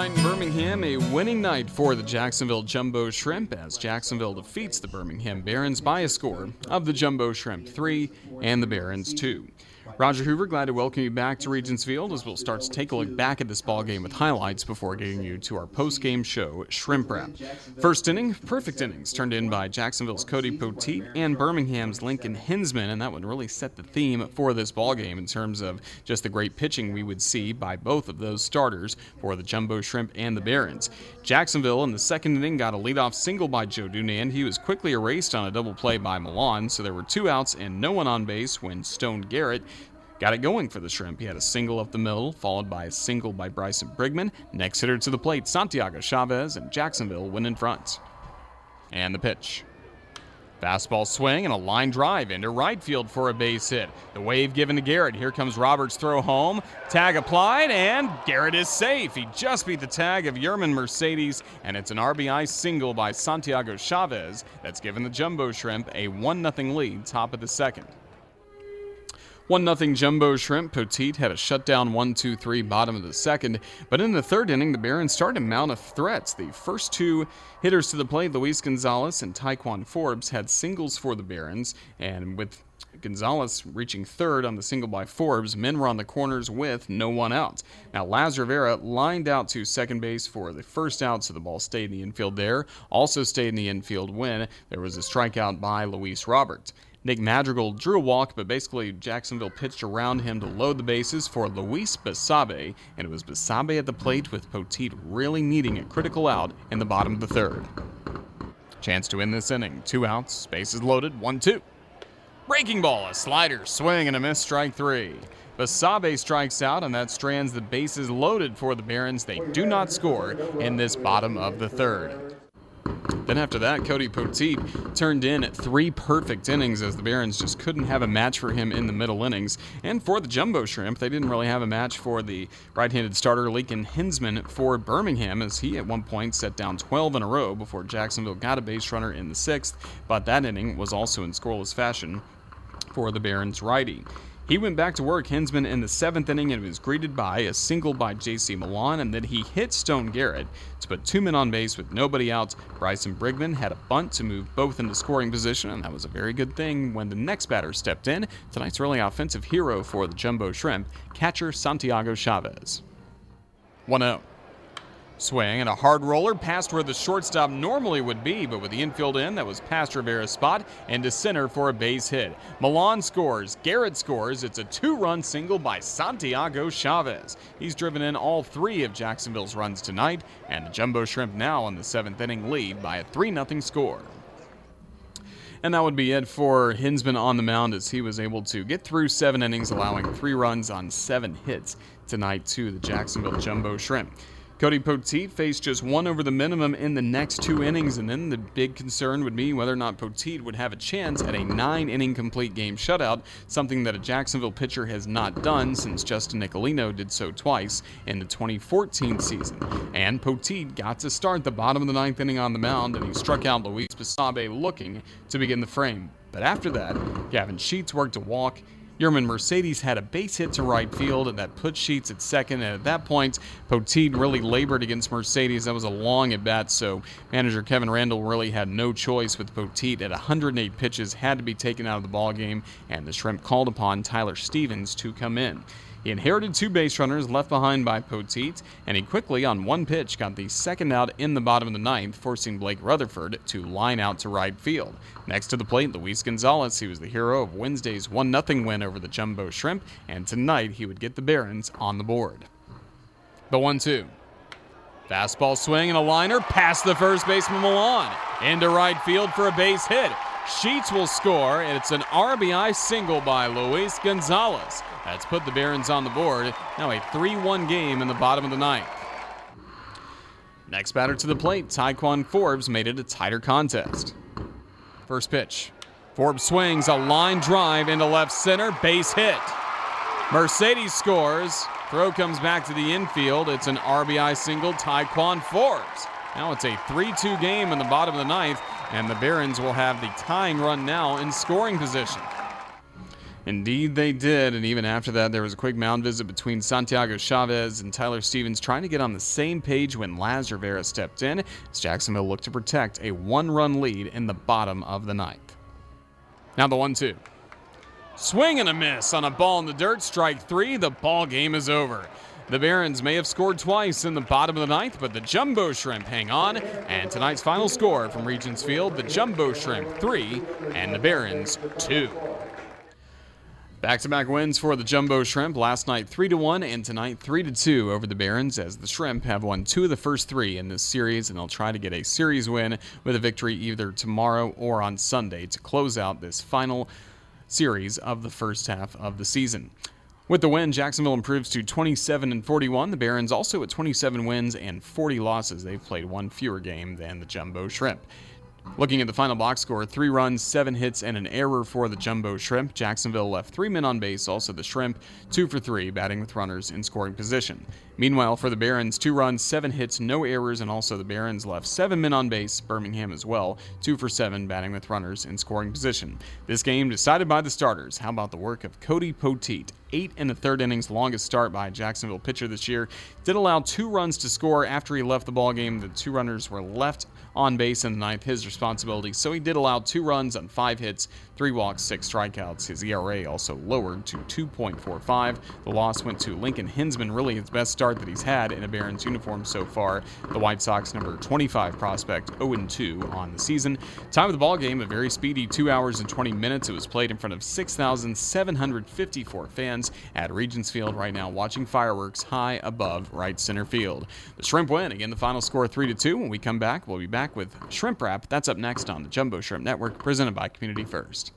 In Birmingham, a winning night for the Jacksonville Jumbo Shrimp as Jacksonville defeats the Birmingham Barons by a score of the Jumbo Shrimp 3 and the Barons 2. Roger Hoover, glad to welcome you back to Regions Field as we'll start to take a look back at this ball game with highlights before getting you to our post-game show, Shrimp Wrap. First inning, perfect innings turned in by Jacksonville's Cody Poteet and Birmingham's Lincoln Henzman, and that would really set the theme for this ball game in terms of just the great pitching we would see by both of those starters for the Jumbo Shrimp and the Barons. Jacksonville in the second inning got a leadoff single by Joe Dunand. He was quickly erased on a double play by Milan, so there were two outs and no one on base when Stone Garrett got it going for the Shrimp. He had a single up the middle, followed by a single by Bryson Brigman. Next hitter to the plate, Santiago Chavez, and Jacksonville went in front. And the pitch. Fastball swing and a line drive into right field for a base hit. The wave given to Garrett. Here comes Roberts' throw home. Tag applied, and Garrett is safe. He just beat the tag of Yermin Mercedes, and it's an RBI single by Santiago Chavez that's given the Jumbo Shrimp a 1 0 lead, top of the second. 1 0 Jumbo Shrimp. Poteet had a shutdown 1 2 3 bottom of the second. But in the third inning, the Barons started to mount a threats. The first two hitters to the plate, Luis Gonzalez and Ti'Quan Forbes, had singles for the Barons. And with Gonzalez reaching third on the single by Forbes. Men were on the corners with no one out. Now, Laz Rivera lined out to second base for the first out, so the ball stayed in the infield there. Also stayed in the infield when there was a strikeout by Luis Robert. Nick Madrigal drew a walk, but basically Jacksonville pitched around him to load the bases for Luis Basabe, and it was Basabe at the plate with Poteet really needing a critical out in the bottom of the third. Chance to win this inning. Two outs, bases loaded, one two. Breaking ball, a slider, swing, and a miss, strike three. Basabe strikes out, and that strands the bases loaded for the Barons. They do not score in this bottom of the third. Then after that, Cody Poteet turned in three perfect innings as the Barons just couldn't have a match for him in the middle innings. And for the Jumbo Shrimp, they didn't really have a match for the right-handed starter Lincoln Henzman for Birmingham as he at one point set down 12 in a row before Jacksonville got a base runner in the sixth, but that inning was also in scoreless fashion for the Barons righty. He went back to work Henzman in the seventh inning and was greeted by a single by J.C. Milan, and then he hit Stone Garrett to put two men on base with nobody out. Bryson Brigman had a bunt to move both into scoring position, and that was a very good thing when the next batter stepped in. Tonight's really offensive hero for the Jumbo Shrimp, catcher Santiago Chavez. 1 0. Swing and a hard roller past where the shortstop normally would be, but with the infield in, that was past Rivera's spot into center for a base hit. Milan scores, Garrett scores. It's a two run single by Santiago Chavez. He's driven in all three of Jacksonville's runs tonight, and the Jumbo Shrimp now on the seventh inning lead by a 3 0 score. And that would be it for Henzman on the mound as he was able to get through seven innings, allowing three runs on seven hits tonight to the Jacksonville Jumbo Shrimp. Cody Poteet faced just one over the minimum in the next two innings, and then the big concern would be whether or not Poteet would have a chance at a nine inning complete game shutout, something that a Jacksonville pitcher has not done since Justin Nicolino did so twice in the 2014 season. And Poteet got to start the bottom of the ninth inning on the mound, and he struck out Luis Basabe looking to begin the frame. But after that, Gavin Sheets worked a walk Yermin Mercedes had a base hit to right field, and that put Sheets at second. And at that point, Poteet really labored against Mercedes. That was a long at bat, so manager Kevin Randel really had no choice with Poteet at 108 pitches, had to be taken out of the ball game, and the Shrimp called upon Tyler Stevens to come in. He inherited two base runners left behind by Poteet, and he quickly, on one pitch, got the second out in the bottom of the ninth, forcing Blake Rutherford to line out to right field. Next to the plate, Luis Gonzalez, he was the hero of Wednesday's 1 0 win over the Jumbo Shrimp, and tonight he would get the Barons on the board. The 1 2. Fastball swing and a liner past the first baseman Milan. Into right field for a base hit. Sheets will score, and it's an RBI single by Luis Gonzalez. That's put the Barons on the board. Now a 3 1 game in the bottom of the ninth. Next batter to the plate, Ti'Quan Forbes made it a tighter contest. First pitch. Forbes swings a line drive into left center, base hit. Mercedes scores. Throw comes back to the infield. It's an RBI single, Ti'Quan Forbes. Now it's a 3 2 game in the bottom of the ninth, and the Barons will have the tying run now in scoring position. Indeed, they did. And even after that, there was a quick mound visit between Santiago Chavez and Tyler Stevens trying to get on the same page when Laz Rivera stepped in as Jacksonville looked to protect a one run lead in the bottom of the ninth. Now the 1 2. Swing and a miss on a ball in the dirt, strike three. The ball game is over. The Barons may have scored twice in the bottom of the ninth, but the Jumbo Shrimp hang on. And tonight's final score from Regions Field the Jumbo Shrimp 3 and the Barons 2. Back to back wins for the Jumbo Shrimp. Last night 3 to 1 and tonight 3 to 2 over the Barons as the Shrimp have won two of the first 3 in this series and they'll try to get a series win with a victory either tomorrow or on Sunday to close out this final series of the first half of the season. With the win, Jacksonville improves to 27 and 41. The Barons also at 27 wins and 40 losses. They've played one fewer game than the Jumbo Shrimp. Looking at the final box score, three runs, seven hits, and an error for the Jumbo Shrimp. Jacksonville left three men on base, also the Shrimp, two for three, batting with runners in scoring position. Meanwhile, for the Barons, two runs, seven hits, no errors, and also the Barons left seven men on base, Birmingham as well, two for seven, batting with runners in scoring position. This game decided by the starters. How about the work of Cody Poteet? Eight in the third innings, longest start by a Jacksonville pitcher this year. Did allow two runs to score after he left the ball game. The two runners were left on base in the ninth, his responsibility. So he did allow two runs on five hits, three walks, six strikeouts. His ERA also lowered to 2.45. The loss went to Lincoln Henzman, really his best start that he's had in a Barons uniform so far. The White Sox number 25 prospect 0-2 on the season. Time of the ball game, a very speedy two hours and 20 minutes. It was played in front of 6,754 fans at Regions Field right now, watching fireworks high above right center field. The Shrimp win again. The final score 3-2. When we come back, we'll be back with Shrimp Wrap. That's up next on the Jumbo Shrimp Network, presented by Community First.